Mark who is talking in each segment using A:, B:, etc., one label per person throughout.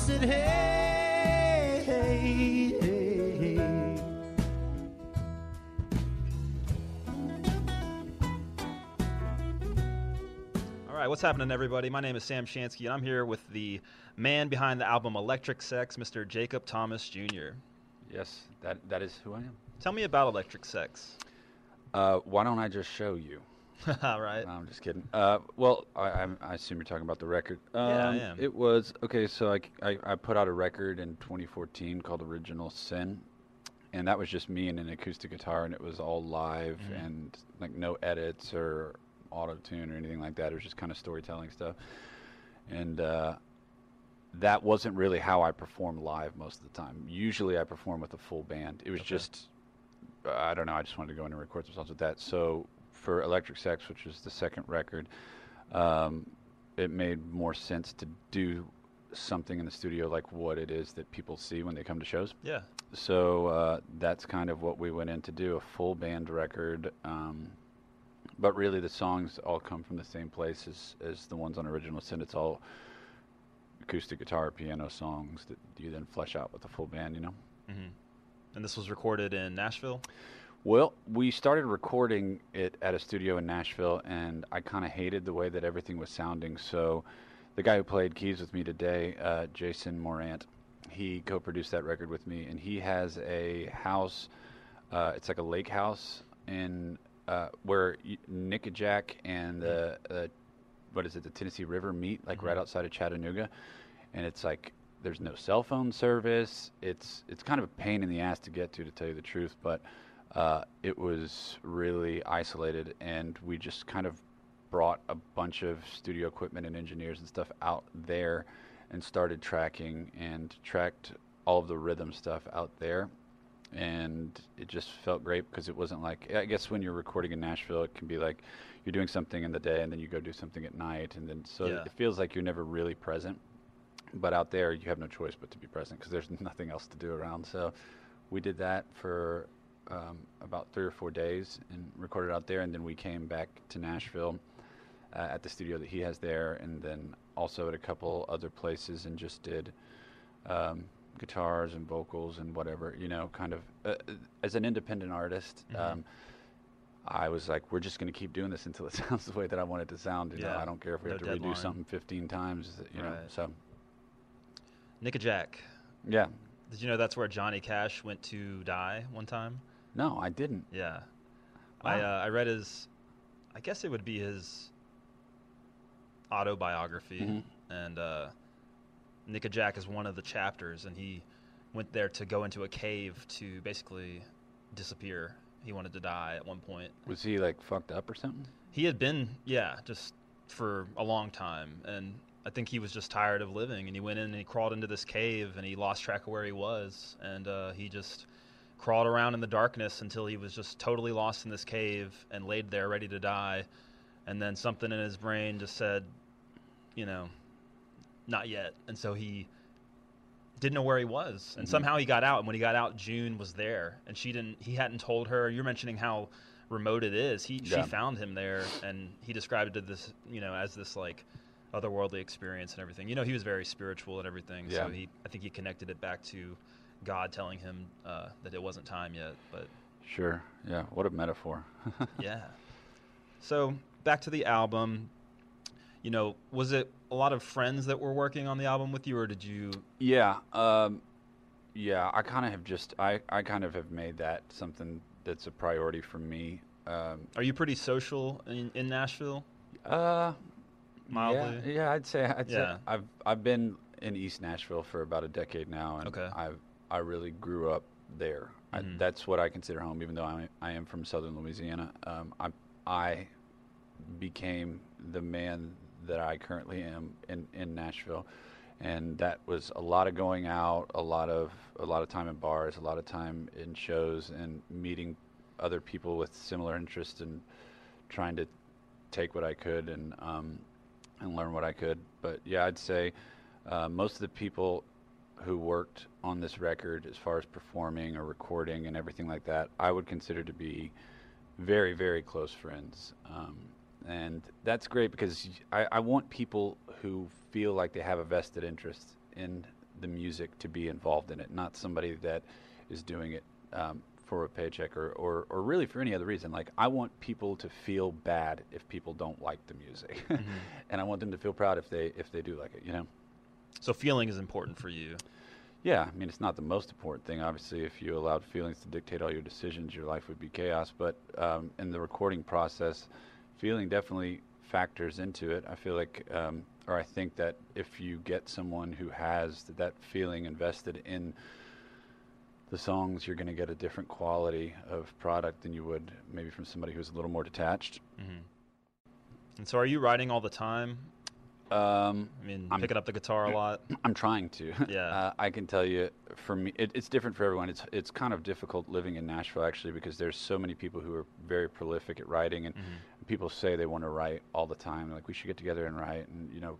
A: Said, hey, hey, hey, hey.
B: All right, what's happening, everybody? My name is Sam Shansky, and I'm here with the man behind the album Electric Sex, Mr. Jacob Thomas Jr.
C: Yes, that that is who I am.
B: Tell me about Electric Sex.
C: Uh, why don't I just show you?
B: All right.
C: No, I'm just kidding. Uh, well, I, I assume you're talking about the record. Um,
B: Yeah, I am.
C: It was okay. So I, I I put out a record in 2014 called Original Sin, and that was just me and an acoustic guitar, and it was all live
B: Mhm.
C: and like no edits or auto tune or anything like that. It was just kind of storytelling stuff, and uh, that wasn't really how I perform live most of the time. Usually, I perform with a full band. It was
B: Okay.
C: just I don't know. I just wanted to go in and record some songs with that. So for Electric Sex, which was the second record, um, it made more sense to do something in the studio like what it is that people see when they come to shows.
B: Yeah.
C: So uh, that's kind of what we went in to do a full band record. Um, but really, the songs all come from the same place as, as the ones on Original Sin. It's all acoustic guitar, piano songs that you then flesh out with a full band, you know?
B: hmm And this was recorded in Nashville.
C: Well, we started recording it at a studio in Nashville, and I kind of hated the way that everything was sounding. So, the guy who played keys with me today, uh, Jason Morant, he co-produced that record with me, and he has a house. Uh, it's like a lake house in uh, where y- Nickajack and the uh, what is it, the Tennessee River meet, like right
B: Mhm.
C: outside of Chattanooga, and it's like there's no cell phone service. It's it's kind of a pain in the ass to get to, to tell you the truth, but uh, it was really isolated, and we just kind of brought a bunch of studio equipment and engineers and stuff out there, and started tracking and tracked all of the rhythm stuff out there, and it just felt great because it wasn't like I guess when you're recording in Nashville, it can be like you're doing something in the day and then you go do something at night, and then so
B: Yeah.
C: it feels like you're never really present. But out there, you have no choice but to be present because there's nothing else to do around. So we did that for um, about three or four days and recorded out there, and then we came back to Nashville uh, at the studio that he has there, and then also at a couple other places, and just did um, guitars and vocals and whatever, you know, kind of uh, uh, as an independent artist.
B: Mhm.
C: Um, I was like, we're just going to keep doing this until it sounds the way that I want it to sound. You know,
B: Yeah,
C: I don't care if we
B: no
C: have to
B: deadline.
C: redo something 15 times. You know,
B: Right.
C: so
B: Nickajack.
C: yeah.
B: Did you know that's where Johnny Cash went to die one time?
C: No, I didn't.
B: Yeah. I uh, I read his, I guess it would be his autobiography,
C: Mhm.
B: and uh, Nickajack is one of the chapters, and he went there to go into a cave to basically disappear. He wanted to die at one point.
C: Was he like fucked up or something?
B: He had been, yeah, just for a long time, and I think he was just tired of living, and he went in and he crawled into this cave, and he lost track of where he was, and uh, he just crawled around in the darkness until he was just totally lost in this cave and laid there ready to die, and then something in his brain just said, you know, not yet, and so he didn't know where he was, and
C: Mhm.
B: somehow he got out, and when he got out, June was there, and she didn't. He hadn't told her. You're mentioning how remote it is. He
C: Yeah.
B: she found him there, and he described it this, you know, as this like otherworldly experience and everything. You know, he was very spiritual and everything.
C: Yeah.
B: So he, I think he connected it back to God telling him uh, that it wasn't time yet. But
C: Sure. Yeah. What a metaphor.
B: yeah. So back to the album. You know, was it a lot of friends that were working on the album with you, or did you?
C: Yeah. Um, yeah. I kind of have just I I kind of have made that something that's a priority for me. Um,
B: Are you pretty social in, in Nashville?
C: uh,
B: Mildly?
C: Yeah, yeah. I'd say I'd
B: Yeah.
C: say I've I've been in East Nashville for about a decade now, and
B: Okay.
C: I've I really grew up there. I,
B: Mhm.
C: that's what I consider home, even though I, I am from southern Louisiana. Um, I, I became the man that I currently am in, in Nashville. And that was a lot of going out, a lot of a lot of time in bars, a lot of time in shows, and meeting other people with similar interests, and trying to take what I could and um, and learn what I could. But yeah, I'd say uh, most of the people who worked on this record, as far as performing or recording and everything like that, I would consider to be very, very close friends. Um, and that's great because I want people who feel like they have a vested interest in the music to be involved in it, not somebody that is doing it um, for a paycheck or, or, or really for any other reason. Like, I want people to feel bad if people don't like the music. and I want them to feel proud if they if they do like it, you know?
B: So feeling is important for you.
C: Yeah, I mean, it's not the most important thing. Obviously, if you allowed feelings to dictate all your decisions, your life would be chaos. But um, in the recording process, feeling definitely factors into it. I feel like, um, or I think that if you get someone who has that feeling invested in the songs, you're going to get a different quality of product than you would maybe from somebody who's a little more detached.
B: hmm And so, are you writing all the time?
C: Um,
B: I mean,
C: I'm-
B: picking up the guitar a lot.
C: I'm trying to.
B: Yeah.
C: Uh, I can tell you, for me, it, it's different for everyone. It's it's kind of difficult living in Nashville actually because there's so many people who are very prolific at writing, and
B: Mhm.
C: people say they want to write all the time. Like we should get together and write, and you know,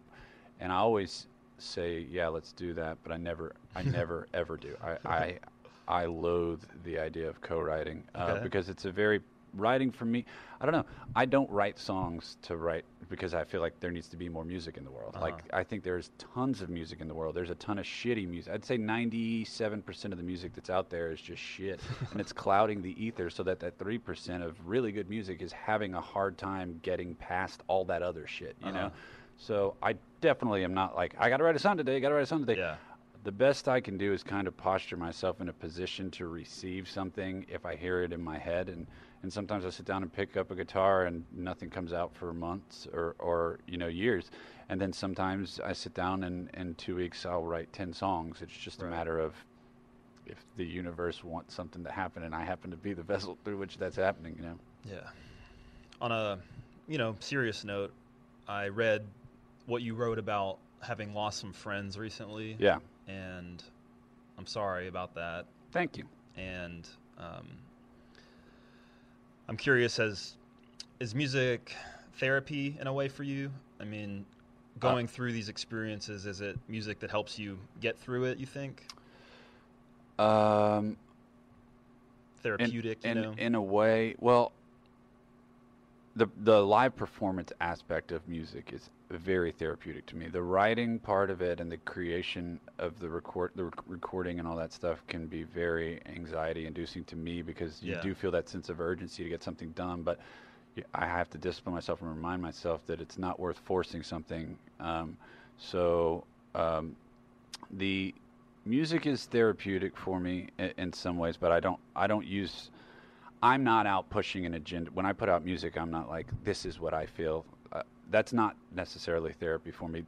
C: and I always say, yeah, let's do that, but I never, I never ever do. I I, I loathe the idea of co-writing uh,
B: Okay.
C: because it's a very writing for me. I don't know. I don't write songs to write because I feel like there needs to be more music in the world. Like
B: Uh-huh.
C: I think there's tons of music in the world. There's a ton of shitty music. I'd say 97% of the music that's out there is just shit, and it's clouding the ether so that that 3% of really good music is having a hard time getting past all that other shit. You know.
B: Uh-huh.
C: So I definitely am not like I got to write a song today. I Got to write a song today
B: Yeah.
C: the best I can do is kind of posture myself in a position to receive something if I hear it in my head. And, and sometimes I sit down and pick up a guitar and nothing comes out for months or, or you know, years. And then sometimes I sit down and in two weeks I'll write 10 songs. It's just a matter of if the universe wants something to happen and I happen to be the vessel through which that's happening, you know?
B: Yeah. On a, you know, serious note, I read what you wrote about having lost some friends recently.
C: Yeah.
B: And I'm sorry about that.
C: Thank you.
B: And um, I'm curious as is music therapy in a way for you? I mean,
C: Uh,
B: going through these experiences, is it music that helps you get through it, you think?
C: Um, in-
B: Therapeutic,
C: in,
B: you know?
C: in a way well the the live performance aspect of music is very therapeutic to me the writing part of it and the creation of the record the rec- recording and all that stuff can be very anxiety inducing to me because you
B: Yeah.
C: do feel that sense of urgency to get something done but I have to discipline myself and remind myself that it's not worth forcing something um, so um, the music is therapeutic for me in, in some ways, but I don't I don't use I'm not out pushing an agenda. When I put out music, I'm not like this is what I feel. That's not necessarily therapy for me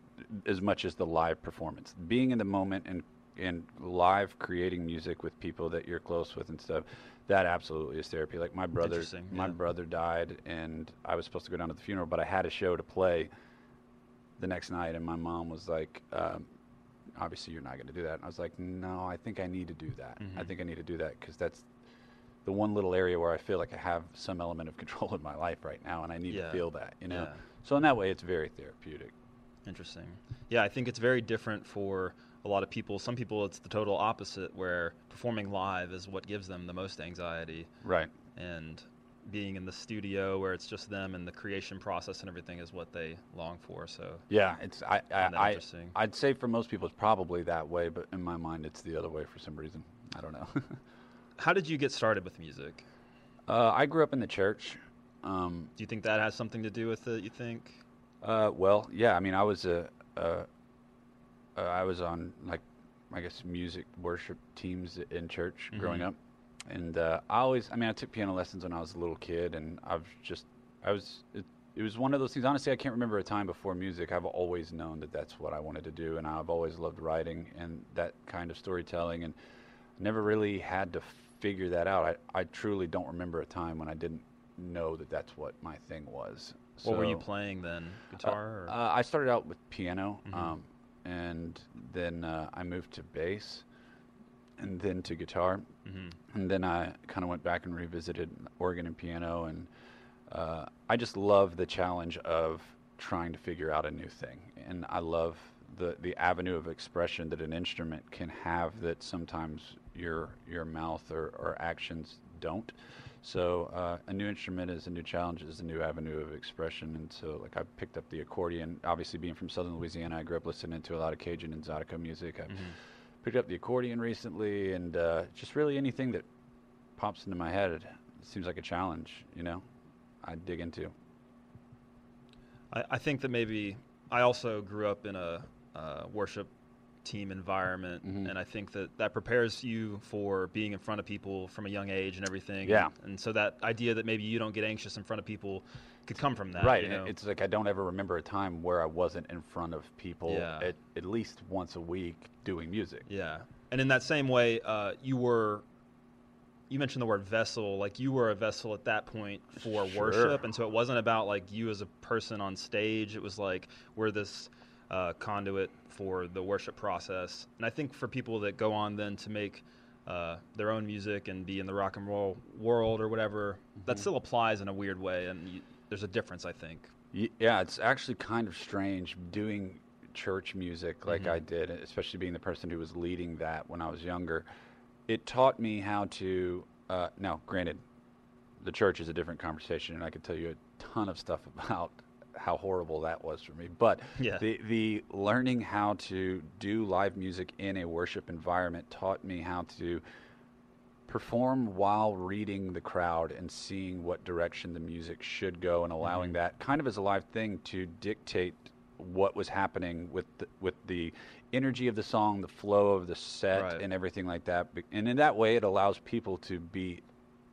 C: as much as the live performance. Being in the moment and and live creating music with people that you're close with and stuff. That absolutely is therapy. Like my brother, my
B: yeah.
C: brother died, and I was supposed to go down to the funeral, but I had a show to play the next night, and my mom was like, um, "Obviously, you're not going to do that." And I was like, "No, I think I need to do that. I
B: Mhm.
C: think I need to do that because that's the one little area where I feel like I have some element of control in my life right now, and I need
B: Yeah.
C: to feel that, you know."
B: Yeah.
C: So in that way, it's very therapeutic.
B: Interesting. Yeah, I think it's very different for a lot of people. Some people, it's the total opposite, where performing live is what gives them the most anxiety,
C: Right.
B: and being in the studio where it's just them and the creation process and everything is what they long for. So,
C: Yeah, it's I I, I
B: interesting.
C: I'd say for most people it's probably that way, but in my mind it's the other way for some reason. I don't know.
B: how did you get started with music?
C: uh, I grew up in the church. Um,
B: Do you think that has something to do with it? You think?
C: Uh, well, yeah. I mean, I was a, uh, uh, I was on like, I guess music worship teams in church growing
B: Mhm.
C: up, and uh, I always, I mean, I took piano lessons when I was a little kid, and I've just, I was, it, it was one of those things. Honestly, I can't remember a time before music. I've always known that that's what I wanted to do, and I've always loved writing and that kind of storytelling, and never really had to figure that out. I, I truly don't remember a time when I didn't know that that's what my thing was.
B: What were you playing then? Guitar? Or?
C: Uh, I started out with piano,
B: Mhm.
C: um, and then uh, I moved to bass, and then to guitar,
B: hmm
C: and then I kind of went back and revisited organ and piano, and uh, I just love the challenge of trying to figure out a new thing, and I love the the avenue of expression that an instrument can have that sometimes your your mouth or, or actions don't. So uh, a new instrument is a new challenge, is a new avenue of expression, and so like I picked up the accordion. Obviously, being from Southern Louisiana, I grew up listening to a lot of Cajun and Zydeco music. I
B: hmm
C: picked up the accordion recently, and uh, just really anything that pops into my head it seems like a challenge. You know, I dig into.
B: I, I think that maybe I also grew up in a uh, worship team environment,
C: Mhm.
B: and I think that that prepares you for being in front of people from a young age and everything.
C: Yeah.
B: And so that idea that maybe you don't get anxious in front of people could come from that.
C: right.
B: You know?
C: It's like I don't ever remember a time where I wasn't in front of people
B: Yeah.
C: at, at least once a week doing music.
B: Yeah, and in that same way, uh, you were. You mentioned the word vessel, like you were a vessel at that point for
C: Sure.
B: worship, and so it wasn't about like you as a person on stage. It was like we're this uh, conduit for the worship process. And I think for people that go on then to make uh, their own music and be in the rock and roll world or whatever, that still applies in a weird way, and you, there's a difference, I think.
C: Yeah, it's actually kind of strange doing church music like
B: Mhm.
C: I did, especially being the person who was leading that when I was younger. It taught me how to. Uh, now, granted, the church is a different conversation, and I could tell you a ton of stuff about how horrible that was for me. But
B: Yeah.
C: the the learning how to do live music in a worship environment taught me how to perform while reading the crowd and seeing what direction the music should go and allowing
B: Mhm.
C: that kind of as a live thing to dictate what was happening with the, with the energy of the song, the flow of the set,
B: Right.
C: and everything like that. And in that way, it allows people to be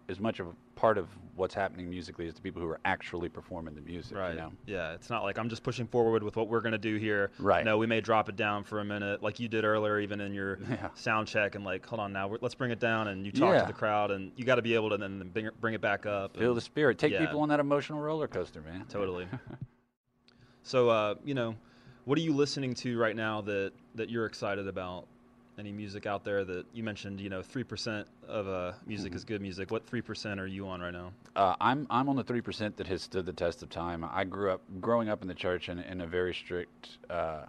C: as much of a part of what's happening musically is the people who are actually performing the music.
B: Right.
C: You know?
B: Yeah. It's not like I'm just pushing forward with what we're going to do here.
C: Right.
B: No, we may drop it down for a minute, like you did earlier, even in your
C: Yeah.
B: sound check, and like, hold on now, let's bring it down. And you talk
C: Yeah.
B: to the crowd, and you got to be able to then bring it, bring it back up.
C: Feel the spirit. Take
B: yeah.
C: people on that emotional roller coaster, man.
B: Totally. so, uh, you know, what are you listening to right now that that you're excited about? Any music out there that you mentioned? You know, three percent of uh, music
C: Mm-hmm.
B: is good music. What three percent are you on right now?
C: Uh, I'm I'm on the three percent that has stood the test of time. I grew up growing up in the church in, in a very strict uh,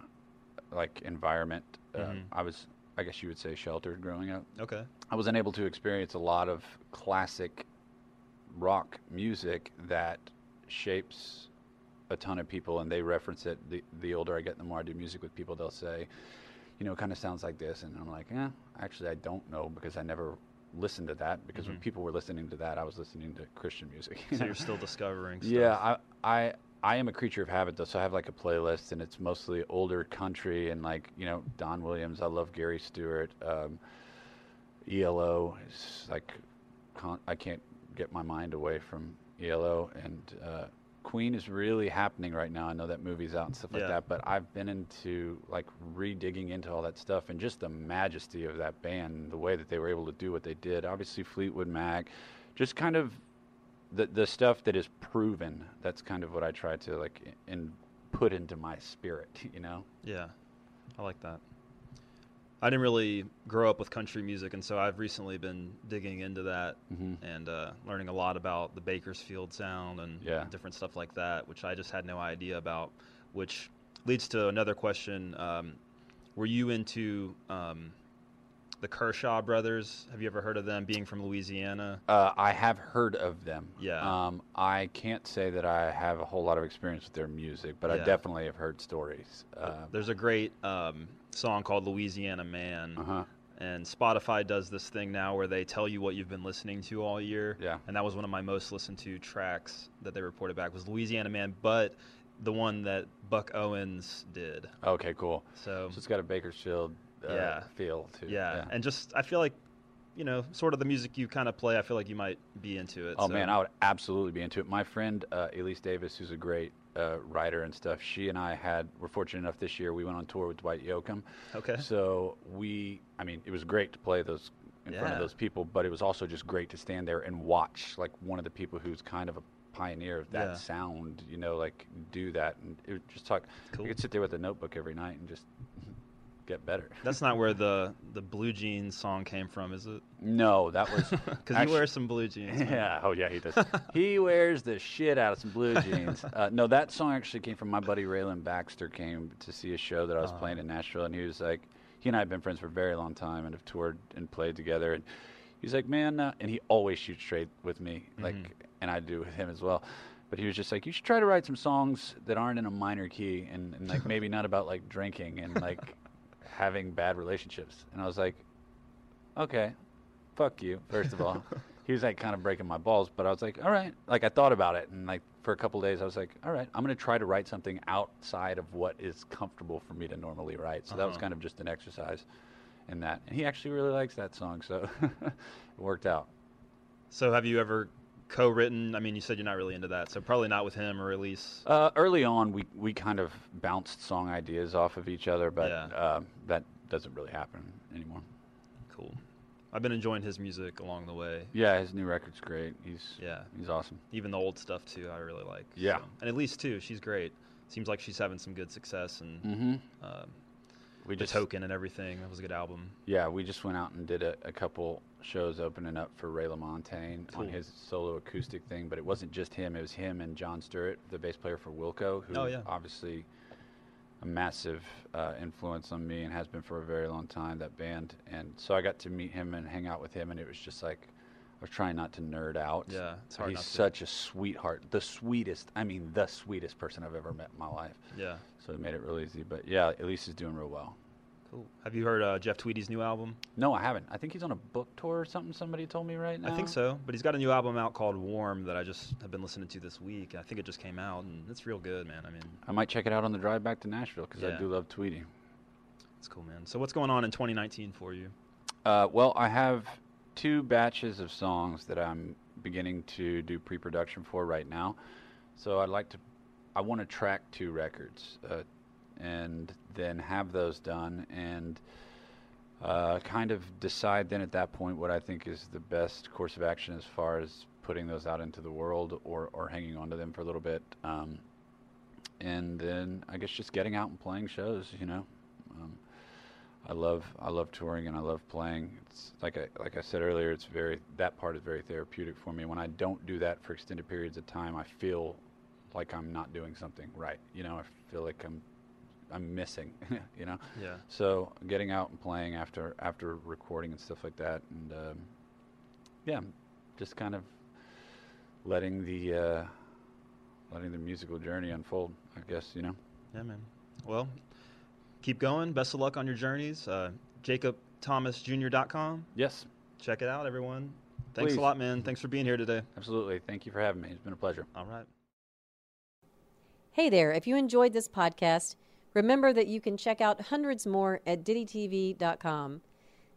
C: like environment. Uh,
B: Mhm.
C: I was I guess you would say sheltered growing up.
B: Okay.
C: I wasn't able to experience a lot of classic rock music that shapes a ton of people, and they reference it. The the older I get, the more I do music with people, they'll say, you know, it kind of sounds like this, and I'm like, yeah, actually, I don't know because I never listened to that. Because when
B: Mhm.
C: people were listening to that, I was listening to Christian music. you
B: So
C: know?
B: you're still discovering. Stuff.
C: Yeah, I, I I am a creature of habit though, so I have like a playlist, and it's mostly older country and like you know Don Williams. I love Gary Stewart. Um, ELO is like con- I can't get my mind away from ELO, and uh, Queen is really happening right now. I know that movie's out and stuff like
B: Yeah.
C: that, but I've been into like redigging into all that stuff and just the majesty of that band, the way that they were able to do what they did. Obviously, Fleetwood Mac, just kind of the the stuff that is proven. That's kind of what I try to like and put into my spirit. You know.
B: Yeah, I like that. I didn't really grow up with country music, and so I've recently been digging into that
C: hmm
B: and uh, learning a lot about the Bakersfield sound and
C: Yeah.
B: different stuff like that, which I just had no idea about. Which leads to another question: um, Were you into um, the Kershaw brothers? Have you ever heard of them? Being from Louisiana,
C: Uh, I have heard of them.
B: Yeah.
C: Um, I can't say that I have a whole lot of experience with their music, but I definitely have heard stories. Uh,
B: there's a great um, song called "Louisiana Man."
C: uh-huh.
B: and Spotify does this thing now where they tell you what you've been listening to all year.
C: Yeah.
B: And that was one of my most listened to tracks that they reported back was Louisiana Man, but the one that Buck Owens did.
C: Okay, cool.
B: So,
C: So it's got a Bakersfield uh,
B: Yeah.
C: feel too.
B: yeah. And just I feel like you know, sort of the music you kind of play, I feel like you might be into it.
C: Oh
B: so-
C: man, I would absolutely be into it. My friend uh, Elise Davis, who's a great uh, writer and stuff, she and I had were fortunate enough this year. We went on tour with Dwight Yoakam,
B: Okay.
C: so we, I mean, it was great to play those in front of those people, but it was also just great to stand there and watch like one of the people who's kind of a pioneer of that
B: Yeah.
C: sound, you know, like do that and it would just talk.
B: Cool.
C: I could sit there with a notebook every night and just get better.
B: That's not where the the blue jeans song came from, is it?
C: no, that was
B: Because he wears some blue jeans. man.
C: Yeah. Oh, yeah, he does. he wears the shit out of some blue jeans. Uh, no, that song actually came from my buddy Raylan Baxter. Came to see a show that I was playing in Nashville, and he was like, he and I have been friends for a very long time and have toured and played together. And he's like, man, uh, and he always shoots straight with me, like, and I do with him as well. But he was just like, you should try to write some songs that aren't in a minor key and, and like maybe not about like drinking and like having bad relationships. And I was like, okay, fuck you, first of all. he was like kind of breaking my balls, but I was like, all right. Like I thought about it, and like for a couple days, I was like, all right, I'm gonna try to write something outside of what is comfortable for me to normally write. So that was
B: Uh-huh.
C: kind of just an exercise in that. And he actually really likes that song, so it worked out.
B: So have you ever co-written? I mean, you said you're not really into that, so probably not with him or Elise.
C: Uh, early on, we we kind of bounced song ideas off of each other, but
B: Yeah.
C: uh, that doesn't really happen anymore.
B: Cool. I've been enjoying his music along the way.
C: Yeah, his new record's great. He's
B: Yeah.
C: he's awesome.
B: Even the old stuff too, I really like.
C: Yeah.
B: So- And Elise too, she's great. Seems like she's having some good success and
C: Mm-hmm.
B: um,
C: We
B: the
C: just
B: token and everything. That was a good album.
C: Yeah, we just went out and did a, a couple shows opening up for Ray LaMontagne
B: Cool.
C: on his solo acoustic thing, but it wasn't just him. It was him and John Stirratt, the bass player for Wilco, who
B: Oh, yeah.
C: obviously a massive uh, influence on me and has been for a very long time, that band. And so I got to meet him and hang out with him, and it was just like, I was trying not to nerd out.
B: Yeah, it's hard
C: He's
B: not to.
C: such a sweetheart. The sweetest, I mean, the sweetest person I've ever met in my life.
B: Yeah.
C: So it made it real easy. But yeah, Elise is doing real well.
B: Cool. Have you heard uh, Jeff Tweedy's new album?
C: No, I haven't. I think he's on a book tour or something. Somebody told me right now.
B: I think so, but he's got a new album out called Warm that I just have been listening to this week. I think it just came out, and it's real good, man. I mean,
C: I might check it out on the drive back to Nashville because
B: Yeah.
C: I do love Tweedy.
B: it's cool, man. So what's going on in 2019 for you?
C: Uh, well, I have two batches of songs that I'm beginning to do pre-production for right now. So I'd like to, I want to track two records, uh, and then have those done and uh, kind of decide then at that point what I think is the best course of action as far as putting those out into the world or, or hanging on to them for a little bit. Um, and then I guess just getting out and playing shows, you know. Um, I love I love touring and I love playing. It's like I like I said earlier, it's very that part is very therapeutic for me. When I don't do that for extended periods of time, I feel like I'm not doing something right. You know, I feel like I'm I'm missing. you know.
B: Yeah.
C: So getting out and playing after after recording and stuff like that, and um, yeah, just kind of letting the uh, letting the musical journey unfold. I guess you know.
B: Yeah, man. Well, keep going. Best of luck on your journeys. Uh, JacobThomasJr.com.
C: Yes,
B: Check it out, everyone. Thanks
C: Please.
B: a lot, man. Thanks for being here today.
C: absolutely. Thank you for having me. It's been a pleasure.
B: All right.
D: Hey there, if you enjoyed this podcast, remember that you can check out hundreds more at DittyTV.com.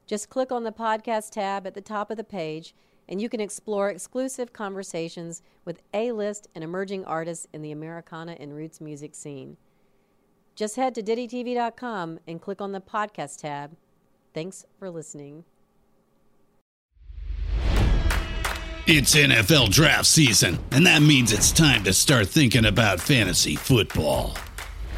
D: Just click on the podcast tab at the top of the page, and you can explore exclusive conversations with A list and emerging artists in the Americana and roots music scene. Just head to DittyTV.com and click on the podcast tab. Thanks for listening.
E: It's NFL draft season, and that means it's time to start thinking about fantasy football.